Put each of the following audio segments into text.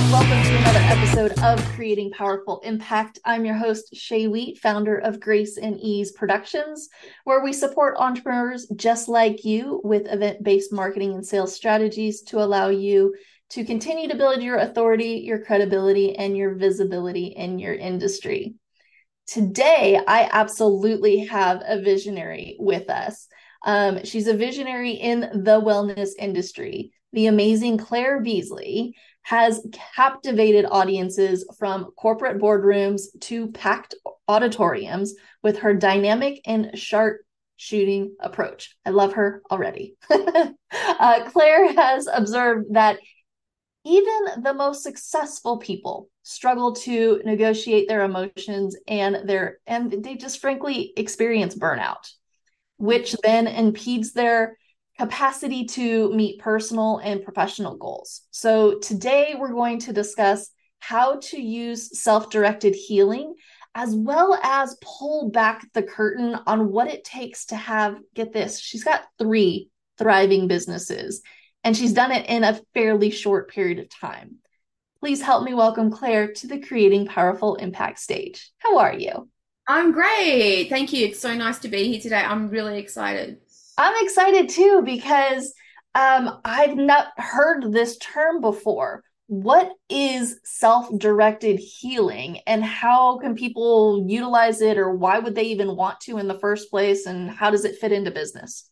and welcome to another episode of Creating Powerful Impact. I'm your host, Shay Wheat, founder of Grace and Ease Productions, where we support entrepreneurs just like you with event based marketing and sales strategies to allow you to continue to build your authority, your credibility, and your visibility in your industry. Today, I absolutely have a visionary with us. Um, she's a visionary in the wellness industry. The amazing Claire Beasley has captivated audiences from corporate boardrooms to packed auditoriums with her dynamic and sharp shooting approach. I love her already. uh, Claire has observed that even the most successful people struggle to negotiate their emotions and their and they just frankly experience burnout which then impedes their capacity to meet personal and professional goals. So, today we're going to discuss how to use self directed healing as well as pull back the curtain on what it takes to have, get this, she's got three thriving businesses and she's done it in a fairly short period of time. Please help me welcome Claire to the Creating Powerful Impact stage. How are you? I'm great. Thank you. It's so nice to be here today. I'm really excited. I'm excited too because um, I've not heard this term before. What is self directed healing and how can people utilize it or why would they even want to in the first place and how does it fit into business?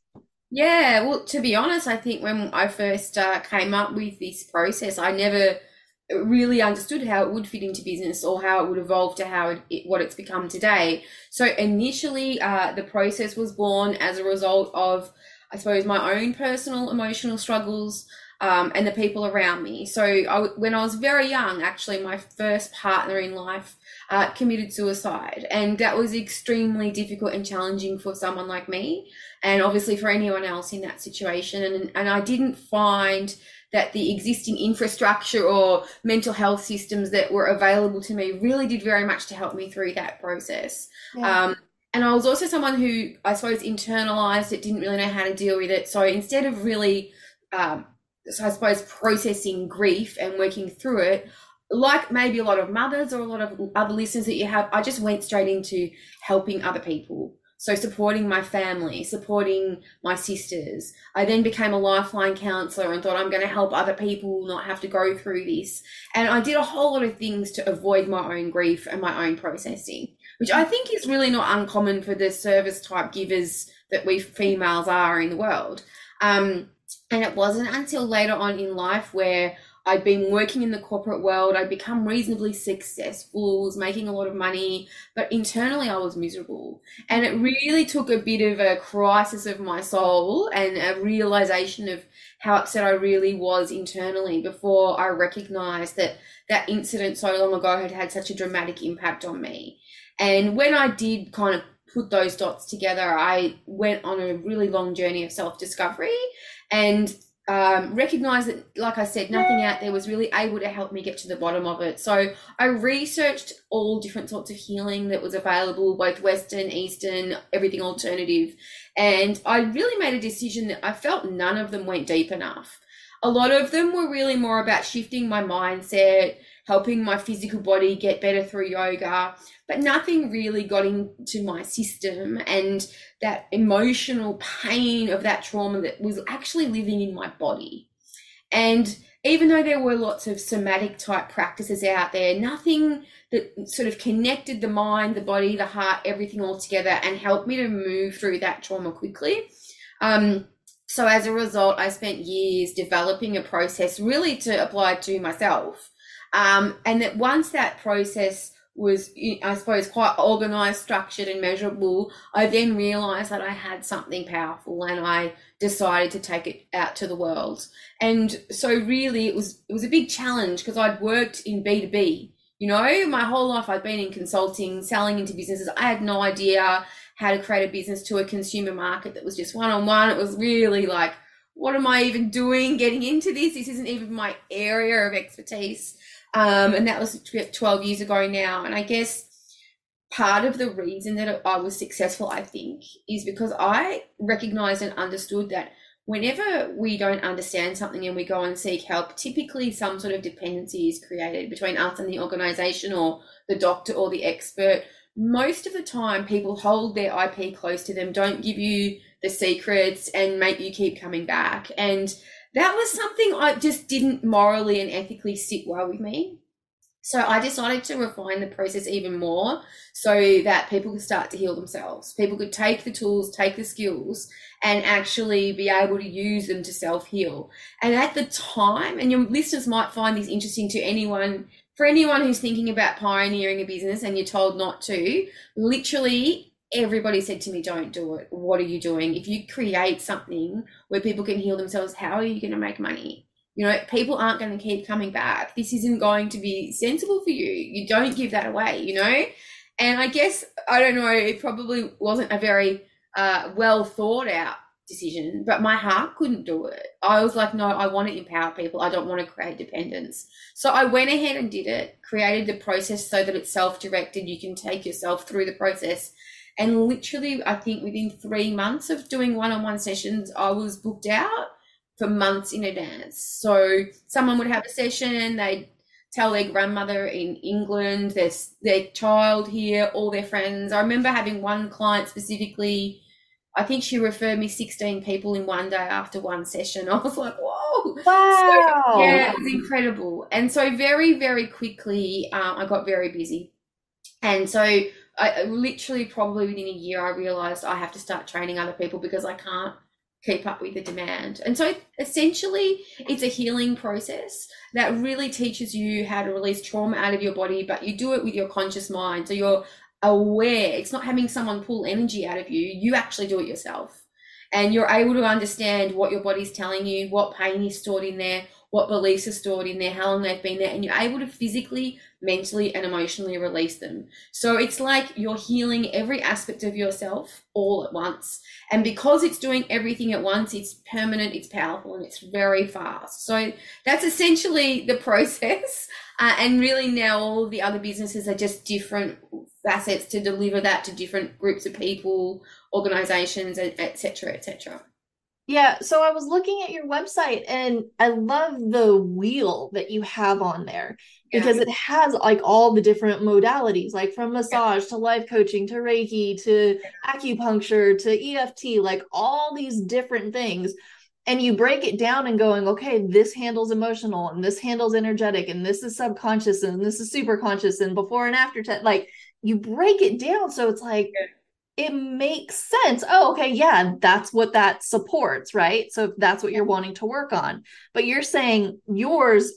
Yeah, well, to be honest, I think when I first uh, came up with this process, I never really understood how it would fit into business or how it would evolve to how it, it what it's become today. So initially, uh, the process was born as a result of, I suppose, my own personal emotional struggles um, and the people around me. So I, when I was very young, actually, my first partner in life uh, committed suicide, and that was extremely difficult and challenging for someone like me, and obviously for anyone else in that situation. And and I didn't find that the existing infrastructure or mental health systems that were available to me really did very much to help me through that process. Yeah. Um, and I was also someone who I suppose internalized it, didn't really know how to deal with it. So instead of really, um, so I suppose, processing grief and working through it, like maybe a lot of mothers or a lot of other listeners that you have, I just went straight into helping other people. So supporting my family, supporting my sisters. I then became a lifeline counselor and thought I'm going to help other people not have to go through this. And I did a whole lot of things to avoid my own grief and my own processing, which I think is really not uncommon for the service type givers that we females are in the world. Um, and it wasn't until later on in life where I'd been working in the corporate world. I'd become reasonably successful, was making a lot of money, but internally I was miserable. And it really took a bit of a crisis of my soul and a realization of how upset I really was internally before I recognized that that incident so long ago had had such a dramatic impact on me. And when I did kind of put those dots together, I went on a really long journey of self discovery and um, recognized that, like I said, nothing out there was really able to help me get to the bottom of it. So I researched all different sorts of healing that was available, both Western, Eastern, everything alternative. And I really made a decision that I felt none of them went deep enough. A lot of them were really more about shifting my mindset, helping my physical body get better through yoga, but nothing really got into my system and that emotional pain of that trauma that was actually living in my body. And even though there were lots of somatic type practices out there, nothing that sort of connected the mind, the body, the heart, everything all together and helped me to move through that trauma quickly. Um, so as a result, I spent years developing a process really to apply to myself um, and that once that process was, I suppose, quite organized, structured, and measurable, I then realized that I had something powerful and I decided to take it out to the world. And so, really, it was it was a big challenge because I'd worked in B two B. You know, my whole life I'd been in consulting, selling into businesses. I had no idea how to create a business to a consumer market that was just one on one. It was really like, what am I even doing getting into this? This isn't even my area of expertise. Um, and that was 12 years ago now. And I guess part of the reason that I was successful, I think, is because I recognized and understood that whenever we don't understand something and we go and seek help, typically some sort of dependency is created between us and the organization or the doctor or the expert. Most of the time, people hold their IP close to them, don't give you the secrets, and make you keep coming back. And that was something I just didn't morally and ethically sit well with me. So I decided to refine the process even more so that people could start to heal themselves. People could take the tools, take the skills, and actually be able to use them to self heal. And at the time, and your listeners might find this interesting to anyone, for anyone who's thinking about pioneering a business and you're told not to, literally everybody said to me, Don't do it. What are you doing? If you create something where people can heal themselves, how are you going to make money? You know, people aren't going to keep coming back. This isn't going to be sensible for you. You don't give that away, you know? And I guess, I don't know, it probably wasn't a very uh, well thought out decision, but my heart couldn't do it. I was like, no, I want to empower people. I don't want to create dependence. So I went ahead and did it, created the process so that it's self directed. You can take yourself through the process. And literally, I think within three months of doing one on one sessions, I was booked out for months in advance. So someone would have a session, they'd tell their grandmother in England, their, their child here, all their friends. I remember having one client specifically, I think she referred me 16 people in one day after one session. I was like, whoa. Wow. So, yeah, it was incredible. And so very, very quickly, um, I got very busy. And so I literally probably within a year, I realized I have to start training other people because I can't keep up with the demand. And so essentially, it's a healing process that really teaches you how to release trauma out of your body, but you do it with your conscious mind. So you're aware, it's not having someone pull energy out of you, you actually do it yourself. And you're able to understand what your body's telling you, what pain is stored in there, what beliefs are stored in there, how long they've been there, and you're able to physically, mentally, and emotionally release them. So it's like you're healing every aspect of yourself all at once. And because it's doing everything at once, it's permanent, it's powerful, and it's very fast. So that's essentially the process. Uh, and really now all the other businesses are just different facets to deliver that to different groups of people, organizations, etc., etc. Yeah, so I was looking at your website and I love the wheel that you have on there because yeah. it has like all the different modalities, like from massage yeah. to life coaching to Reiki to acupuncture to EFT, like all these different things. And you break it down and going, okay, this handles emotional and this handles energetic and this is subconscious and this is super conscious and before and after. Te- like you break it down. So it's like, yeah it makes sense. Oh, okay, yeah, that's what that supports, right? So that's what you're wanting to work on. But you're saying yours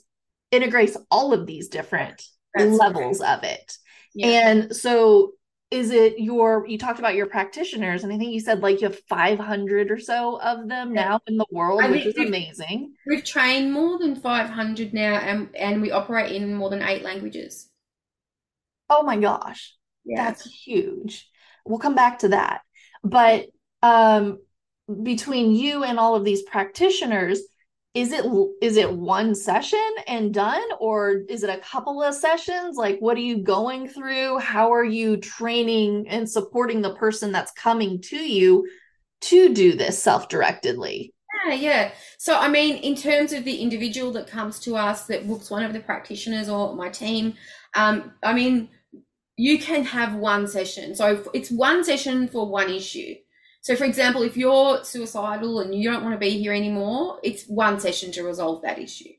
integrates all of these different that's levels right. of it. Yeah. And so is it your you talked about your practitioners and I think you said like you have 500 or so of them yeah. now in the world, I which is amazing. We've trained more than 500 now and and we operate in more than 8 languages. Oh my gosh. Yeah. That's huge. We'll come back to that. But um between you and all of these practitioners is it is it one session and done or is it a couple of sessions? Like what are you going through? How are you training and supporting the person that's coming to you to do this self-directedly? Yeah yeah. So i mean in terms of the individual that comes to us that books one of the practitioners or my team um i mean you can have one session. So it's one session for one issue. So, for example, if you're suicidal and you don't want to be here anymore, it's one session to resolve that issue.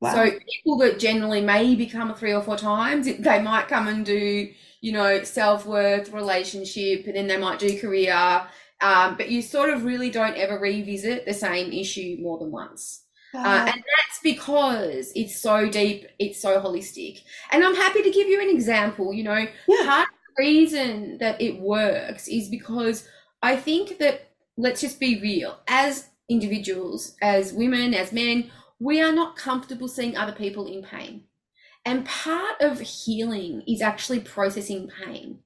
Wow. So, people that generally may come three or four times, they might come and do, you know, self worth, relationship, and then they might do career. Um, but you sort of really don't ever revisit the same issue more than once. Uh, and that's because it's so deep, it's so holistic. And I'm happy to give you an example. You know, yeah. part of the reason that it works is because I think that, let's just be real, as individuals, as women, as men, we are not comfortable seeing other people in pain. And part of healing is actually processing pain.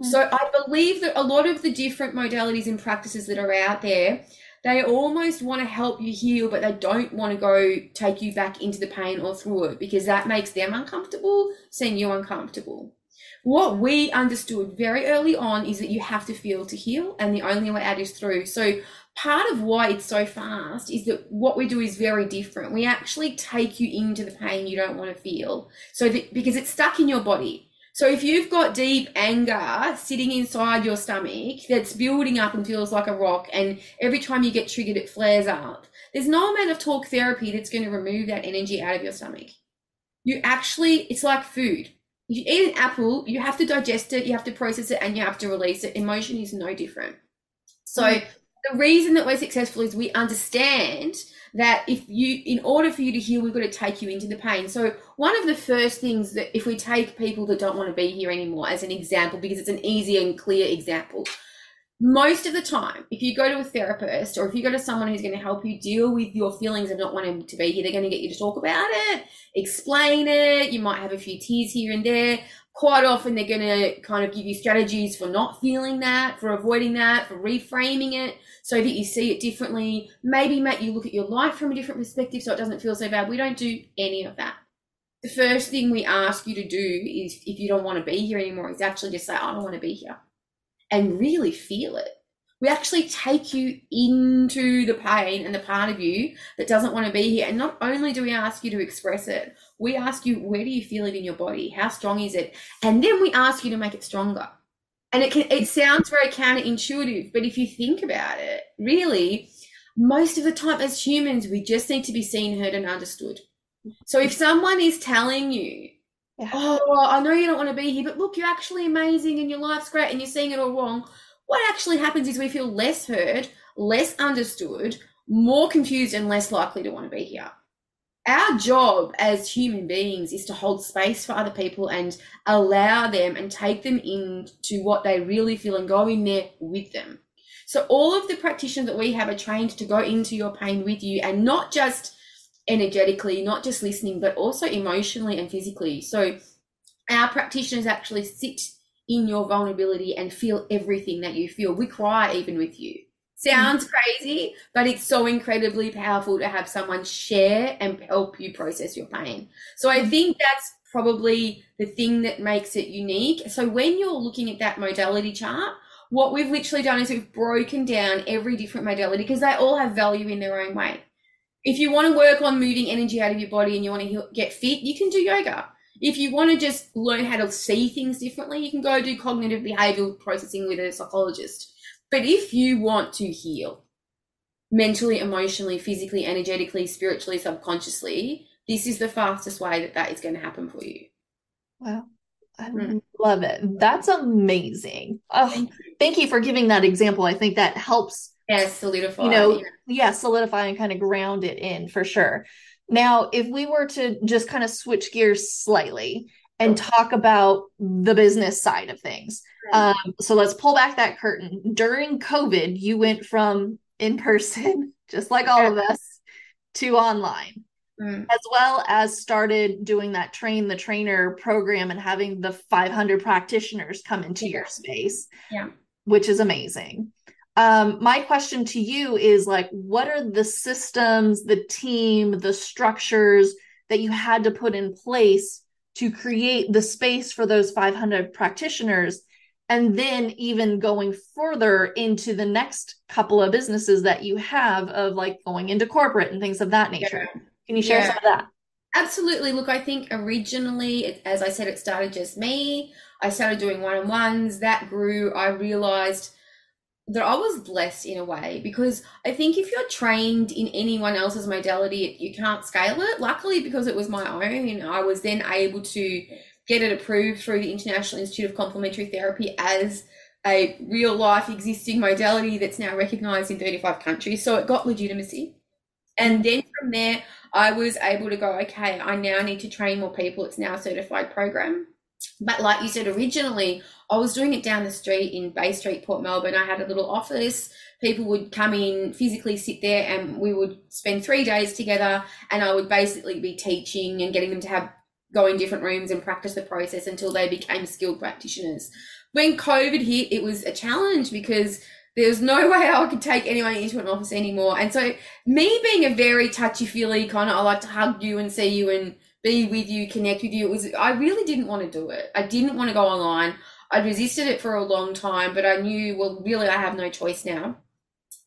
Mm-hmm. So I believe that a lot of the different modalities and practices that are out there they almost want to help you heal, but they don't want to go take you back into the pain or through it because that makes them uncomfortable, seeing you uncomfortable. What we understood very early on is that you have to feel to heal, and the only way out is through. So, part of why it's so fast is that what we do is very different. We actually take you into the pain you don't want to feel. So that, because it's stuck in your body. So if you've got deep anger sitting inside your stomach that's building up and feels like a rock, and every time you get triggered, it flares up, there's no amount of talk therapy that's going to remove that energy out of your stomach. You actually, it's like food. You eat an apple, you have to digest it, you have to process it, and you have to release it. Emotion is no different. So, mm the reason that we're successful is we understand that if you in order for you to heal we've got to take you into the pain. So one of the first things that if we take people that don't want to be here anymore as an example because it's an easy and clear example most of the time if you go to a therapist or if you go to someone who's going to help you deal with your feelings of not wanting to be here they're going to get you to talk about it explain it you might have a few tears here and there quite often they're going to kind of give you strategies for not feeling that, for avoiding that, for reframing it so that you see it differently. Maybe make you look at your life from a different perspective so it doesn't feel so bad. We don't do any of that. The first thing we ask you to do is if you don't want to be here anymore, is actually just say, I don't want to be here and really feel it. We actually take you into the pain and the part of you that doesn't want to be here. And not only do we ask you to express it, we ask you, where do you feel it in your body? How strong is it? And then we ask you to make it stronger. And it can it sounds very counterintuitive, but if you think about it, really, most of the time as humans, we just need to be seen, heard, and understood. So if someone is telling you, yeah. Oh, I know you don't want to be here, but look, you're actually amazing and your life's great and you're seeing it all wrong what actually happens is we feel less heard, less understood, more confused, and less likely to want to be here. Our job as human beings is to hold space for other people and allow them and take them into what they really feel and go in there with them. So, all of the practitioners that we have are trained to go into your pain with you and not just energetically, not just listening, but also emotionally and physically. So, our practitioners actually sit in your vulnerability and feel everything that you feel. We cry even with you. Sounds mm. crazy, but it's so incredibly powerful to have someone share and help you process your pain. So I think that's probably the thing that makes it unique. So when you're looking at that modality chart, what we've literally done is we've broken down every different modality because they all have value in their own way. If you want to work on moving energy out of your body and you want to get fit, you can do yoga. If you want to just learn how to see things differently, you can go do cognitive behavioral processing with a psychologist. But if you want to heal mentally, emotionally, physically, energetically, spiritually, subconsciously, this is the fastest way that that is going to happen for you. Wow. I mm. love it. That's amazing. Oh, thank you. thank you for giving that example. I think that helps. Yeah, solidify. You know, yeah, yeah solidify and kind of ground it in for sure. Now, if we were to just kind of switch gears slightly and talk about the business side of things. Um, so let's pull back that curtain. During COVID, you went from in person, just like all of us, to online, mm. as well as started doing that train the trainer program and having the 500 practitioners come into yeah. your space, yeah. which is amazing um, my question to you is like what are the systems the team the structures that you had to put in place to create the space for those 500 practitioners? And then even going further into the next couple of businesses that you have of like going into corporate and things of that nature. Yeah. can you share yeah. some of that? Absolutely. Look i think originally as i said it started just me. I started doing one-on-ones. That grew. I realized that I was blessed in a way because I think if you're trained in anyone else's modality, you can't scale it. Luckily, because it was my own, I was then able to get it approved through the International Institute of Complementary Therapy as a real life existing modality that's now recognized in 35 countries. So it got legitimacy. And then from there, I was able to go, okay, I now need to train more people. It's now a certified program. But like you said originally, I was doing it down the street in Bay Street, Port Melbourne. I had a little office. People would come in, physically sit there, and we would spend three days together. And I would basically be teaching and getting them to have go in different rooms and practice the process until they became skilled practitioners. When COVID hit, it was a challenge because there was no way I could take anyone into an office anymore. And so, me being a very touchy feely kind of, I like to hug you and see you and be with you, connect with you. It was I really didn't want to do it. I didn't want to go online. I resisted it for a long time, but I knew, well, really, I have no choice now.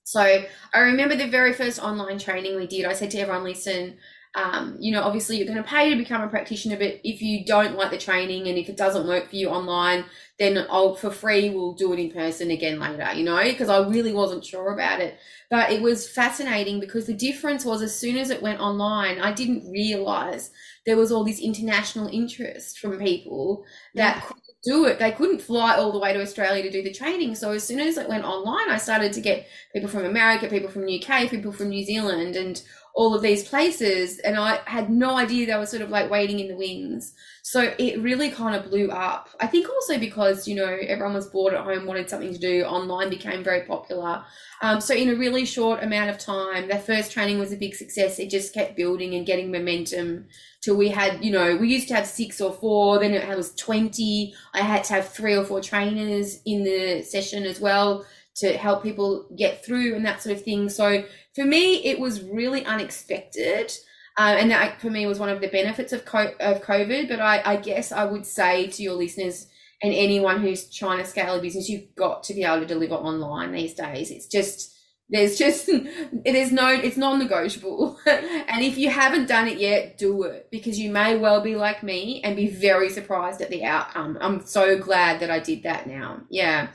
So I remember the very first online training we did. I said to everyone, listen, um, you know, obviously you're going to pay to become a practitioner, but if you don't like the training and if it doesn't work for you online, then I'll for free we'll do it in person again later, you know, because I really wasn't sure about it. But it was fascinating because the difference was as soon as it went online, I didn't realize there was all this international interest from people that yeah. could do it. They couldn't fly all the way to Australia to do the training. So as soon as it went online, I started to get people from America, people from UK, people from New Zealand, and all of these places and I had no idea they were sort of like waiting in the wings. So it really kind of blew up. I think also because, you know, everyone was bored at home, wanted something to do, online became very popular. Um, so in a really short amount of time, that first training was a big success. It just kept building and getting momentum till we had, you know, we used to have six or four, then it was 20. I had to have three or four trainers in the session as well to help people get through and that sort of thing. So for me, it was really unexpected. Um, and that for me was one of the benefits of, of COVID. But I, I guess I would say to your listeners and anyone who's trying to scale a business, you've got to be able to deliver online these days. It's just, there's just, there's no, it's non negotiable. and if you haven't done it yet, do it because you may well be like me and be very surprised at the outcome. I'm so glad that I did that now. Yeah.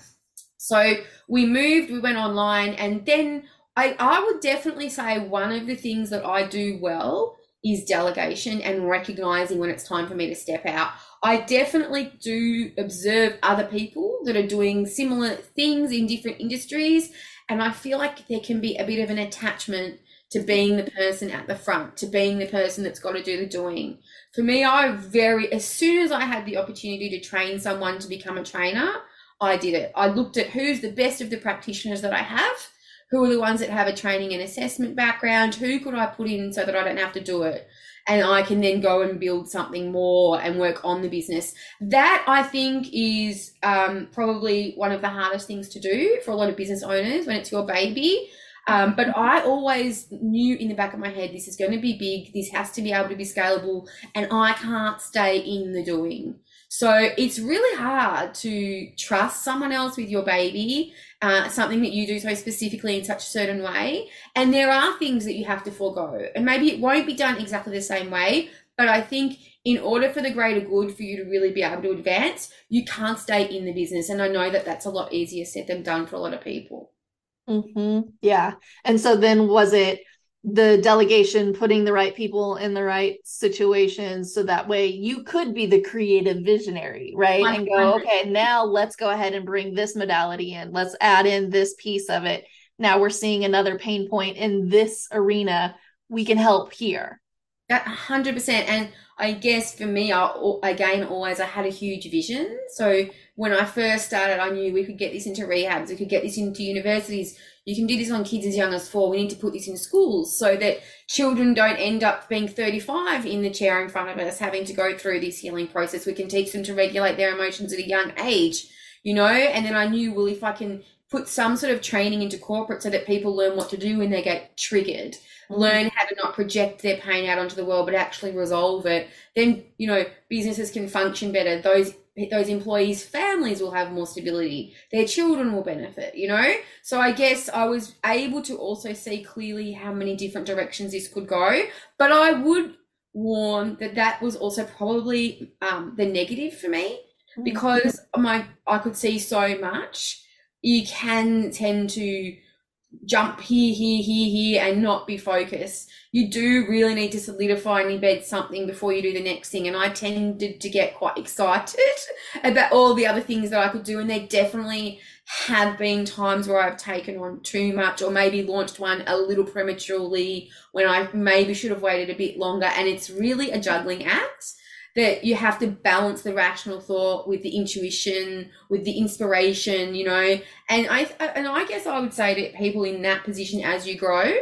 So we moved, we went online, and then I, I would definitely say one of the things that I do well is delegation and recognizing when it's time for me to step out. I definitely do observe other people that are doing similar things in different industries. And I feel like there can be a bit of an attachment to being the person at the front, to being the person that's got to do the doing. For me, I very, as soon as I had the opportunity to train someone to become a trainer, I did it. I looked at who's the best of the practitioners that I have, who are the ones that have a training and assessment background, who could I put in so that I don't have to do it? And I can then go and build something more and work on the business. That I think is um, probably one of the hardest things to do for a lot of business owners when it's your baby. Um, but I always knew in the back of my head, this is going to be big. This has to be able to be scalable, and I can't stay in the doing. So it's really hard to trust someone else with your baby, uh, something that you do so specifically in such a certain way. And there are things that you have to forego. And maybe it won't be done exactly the same way, but I think in order for the greater good for you to really be able to advance, you can't stay in the business. And I know that that's a lot easier said than done for a lot of people. Mm-hmm. Yeah. And so then was it the delegation putting the right people in the right situations so that way you could be the creative visionary right? And go okay now let's go ahead and bring this modality in. Let's add in this piece of it. Now we're seeing another pain point in this arena. We can help here. That 100% and i guess for me I, again always i had a huge vision so when i first started i knew we could get this into rehabs we could get this into universities you can do this on kids as young as four. We need to put this in schools so that children don't end up being 35 in the chair in front of us, having to go through this healing process. We can teach them to regulate their emotions at a young age, you know? And then I knew, well, if I can put some sort of training into corporate so that people learn what to do when they get triggered. Learn how to not project their pain out onto the world, but actually resolve it, then, you know, businesses can function better. Those those employees' families will have more stability. Their children will benefit, you know? So I guess I was able to also see clearly how many different directions this could go. But I would warn that that was also probably um, the negative for me mm. because my I could see so much. You can tend to jump here, here, here, here, and not be focused. You do really need to solidify and embed something before you do the next thing. And I tended to get quite excited about all the other things that I could do. And there definitely have been times where I've taken on too much or maybe launched one a little prematurely when I maybe should have waited a bit longer. And it's really a juggling act that you have to balance the rational thought with the intuition, with the inspiration, you know. And I and I guess I would say to people in that position as you grow,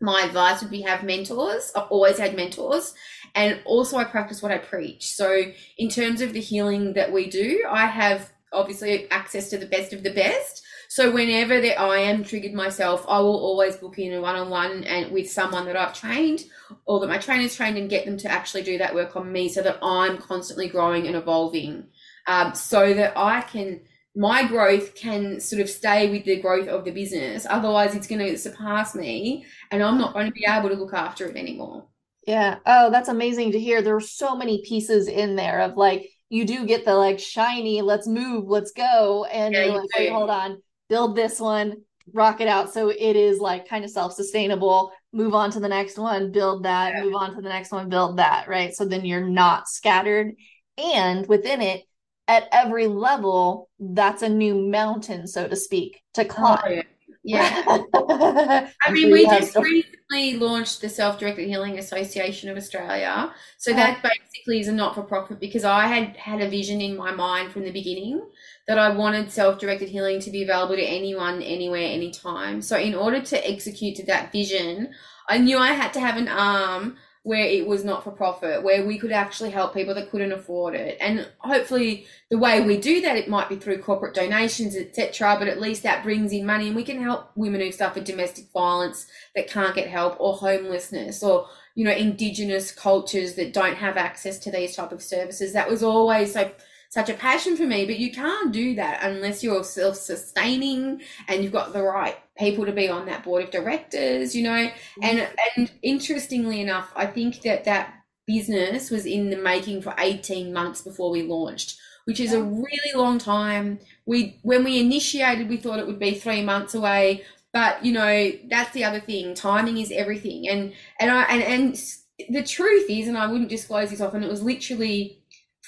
my advice would be have mentors. I've always had mentors. And also I practice what I preach. So in terms of the healing that we do, I have obviously access to the best of the best. So whenever that I am triggered myself, I will always book in a one-on-one and with someone that I've trained or that my trainer's trained and get them to actually do that work on me so that I'm constantly growing and evolving. Um, so that I can my growth can sort of stay with the growth of the business. Otherwise, it's going to surpass me and I'm not going to be able to look after it anymore. Yeah. Oh, that's amazing to hear. There are so many pieces in there of like, you do get the like shiny, let's move, let's go. And yeah, you're like, wait, hold on, build this one, rock it out. So it is like kind of self sustainable. Move on to the next one, build that, yeah. move on to the next one, build that. Right. So then you're not scattered. And within it, at every level, that's a new mountain, so to speak, to oh, climb. Oh, yeah. yeah. I mean, we just recently launched the Self Directed Healing Association of Australia. So that basically is a not for profit because I had had a vision in my mind from the beginning that I wanted self directed healing to be available to anyone, anywhere, anytime. So, in order to execute that vision, I knew I had to have an arm where it was not for profit, where we could actually help people that couldn't afford it. And hopefully, the way we do that, it might be through corporate donations, etc. But at least that brings in money, and we can help women who suffer domestic violence that can't get help, or homelessness, or you know, indigenous cultures that don't have access to these type of services. That was always so such a passion for me, but you can't do that unless you're self sustaining and you've got the right people to be on that board of directors, you know. Mm-hmm. And and interestingly enough, I think that that business was in the making for 18 months before we launched which is a really long time we when we initiated we thought it would be 3 months away but you know that's the other thing timing is everything and and I and, and the truth is and I wouldn't disclose this often it was literally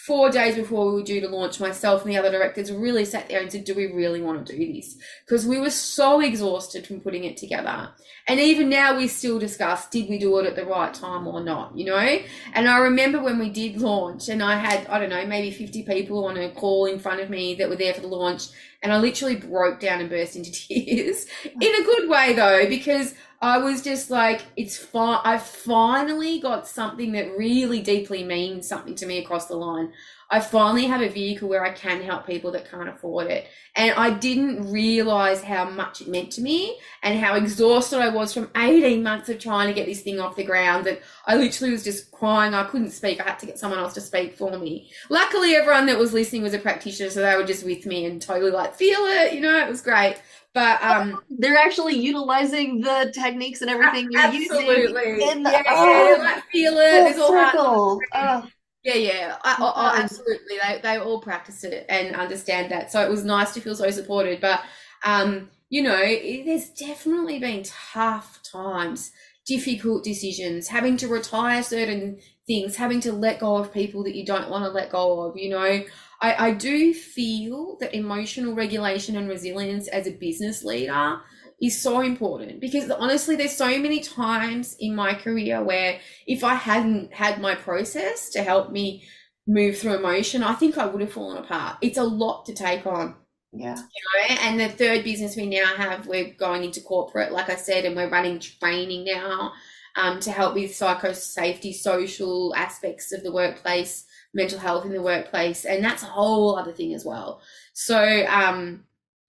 four days before we were due to launch, myself and the other directors really sat there and said, Do we really want to do this? Because we were so exhausted from putting it together. And even now, we still discuss did we do it at the right time or not, you know? And I remember when we did launch, and I had, I don't know, maybe 50 people on a call in front of me that were there for the launch. And I literally broke down and burst into tears in a good way, though, because I was just like, it's fine. I finally got something that really deeply means something to me across the line. I finally have a vehicle where I can help people that can't afford it. And I didn't realize how much it meant to me and how exhausted I was from 18 months of trying to get this thing off the ground that I literally was just crying. I couldn't speak. I had to get someone else to speak for me. Luckily, everyone that was listening was a practitioner, so they were just with me and totally like, feel it, you know, it was great. But um, they're actually utilizing the techniques and everything you're absolutely. using in the yeah, oh, yeah, like feel it. Full circle. Oh. Yeah, yeah, I, I, I, absolutely. They they all practice it and understand that. So it was nice to feel so supported. But um, you know, it, there's definitely been tough times, difficult decisions, having to retire certain things, having to let go of people that you don't want to let go of. You know, I, I do feel that emotional regulation and resilience as a business leader is so important because honestly, there's so many times in my career where if I hadn't had my process to help me move through emotion, I think I would have fallen apart. It's a lot to take on. Yeah. You know, and the third business we now have, we're going into corporate, like I said, and we're running training now um, to help with psycho safety, social aspects of the workplace mental health in the workplace, and that's a whole other thing as well. So, um,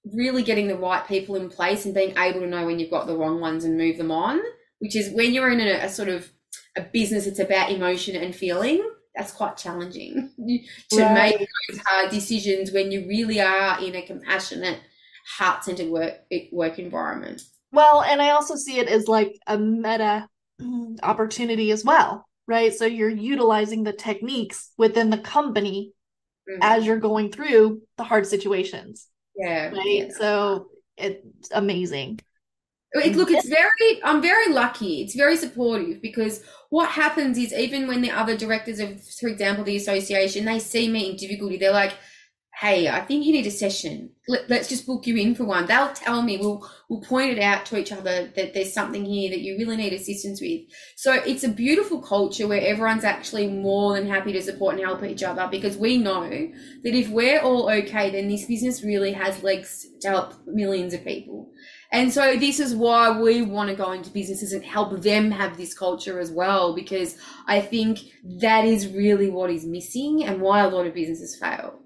really getting the right people in place and being able to know when you've got the wrong ones and move them on, which is when you're in a, a sort of a business it's about emotion and feeling that's quite challenging to right. make those hard decisions when you really are in a compassionate heart-centered work work environment well and i also see it as like a meta opportunity as well right? So you're utilizing the techniques within the company mm-hmm. as you're going through the hard situations. Yeah. Right. Yeah. So it's amazing. It, look, it's very, I'm very lucky. It's very supportive because what happens is even when the other directors of, for example, the association, they see me in difficulty, they're like, hey, I think you need a session. Let, us just book you in for one. They'll tell me, we'll, we'll point it out to each other that there's something here that you really need assistance with. So it's a beautiful culture where everyone's actually more than happy to support and help each other because we know that if we're all okay, then this business really has legs to help millions of people. And so this is why we want to go into businesses and help them have this culture as well, because I think that is really what is missing and why a lot of businesses fail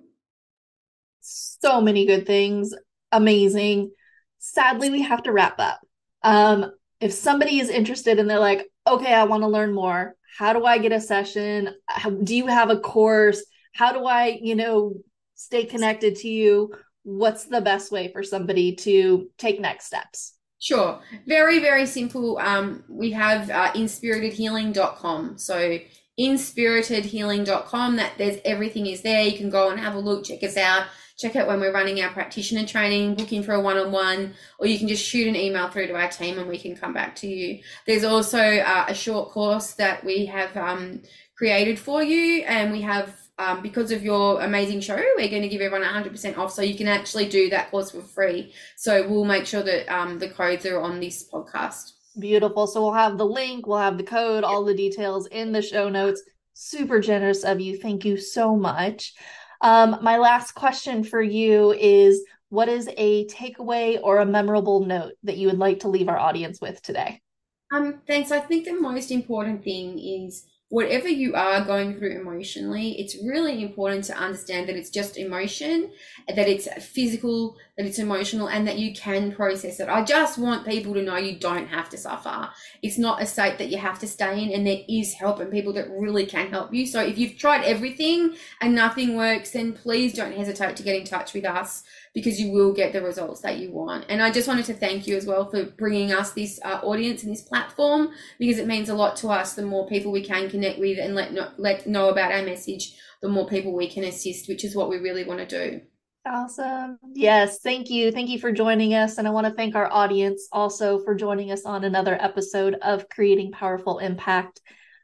so many good things. Amazing. Sadly, we have to wrap up. Um, if somebody is interested and they're like, okay, I want to learn more, how do I get a session? How, do you have a course? How do I, you know, stay connected to you? what's the best way for somebody to take next steps? Sure. Very, very simple. Um, we have uh, inspiritedhealing.com. So inspiritedhealing.com that there's everything is there. You can go and have a look, check us out check out when we're running our practitioner training, booking for a one on one, or you can just shoot an email through to our team and we can come back to you. There's also uh, a short course that we have um, created for you, and we have. Um, because of your amazing show, we're going to give everyone 100% off, so you can actually do that course for free. So we'll make sure that um, the codes are on this podcast. Beautiful. So we'll have the link, we'll have the code, all the details in the show notes. Super generous of you. Thank you so much. Um, my last question for you is what is a takeaway or a memorable note that you would like to leave our audience with today? Um, thanks. I think the most important thing is whatever you are going through emotionally, it's really important to understand that it's just emotion, that it's physical, that it's emotional, and that you can process it. I just want people to know you don't have to suffer. It's not a state that you have to stay in, and there is help and people that really can help you. So if you've tried everything and nothing works, then please don't hesitate to get in touch with us because you will get the results that you want. And I just wanted to thank you as well for bringing us this uh, audience and this platform because it means a lot to us. The more people we can connect with and let know, let know about our message, the more people we can assist, which is what we really want to do. Awesome. Yes, thank you. Thank you for joining us. And I want to thank our audience also for joining us on another episode of Creating Powerful Impact.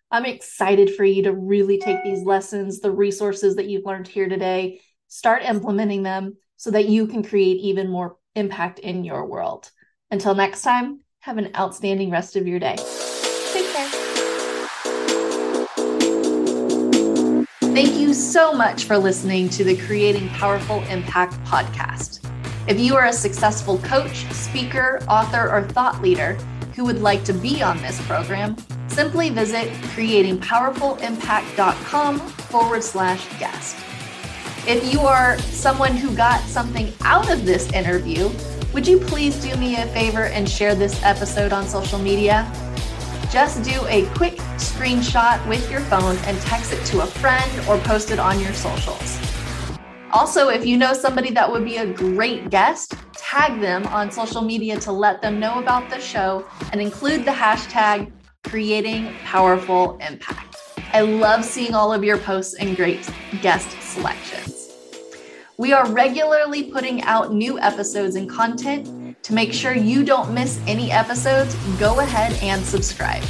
I'm excited for you to really take these lessons, the resources that you've learned here today, start implementing them so that you can create even more impact in your world. Until next time, have an outstanding rest of your day. Take care. Thank you so much for listening to the Creating Powerful Impact podcast. If you are a successful coach, speaker, author, or thought leader who would like to be on this program, simply visit creatingpowerfulimpact.com forward slash guest. If you are someone who got something out of this interview, would you please do me a favor and share this episode on social media? Just do a quick screenshot with your phone and text it to a friend or post it on your socials. Also, if you know somebody that would be a great guest, tag them on social media to let them know about the show and include the hashtag creating powerful impact. I love seeing all of your posts and great guest selections. We are regularly putting out new episodes and content. To make sure you don't miss any episodes, go ahead and subscribe.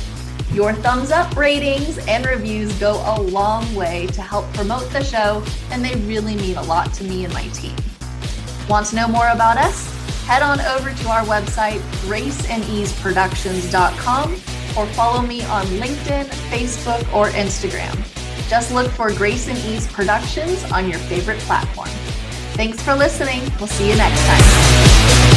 Your thumbs up ratings and reviews go a long way to help promote the show, and they really mean a lot to me and my team. Want to know more about us? Head on over to our website, graceandeaseproductions.com or follow me on LinkedIn, Facebook, or Instagram. Just look for Grace and Ease Productions on your favorite platform. Thanks for listening. We'll see you next time.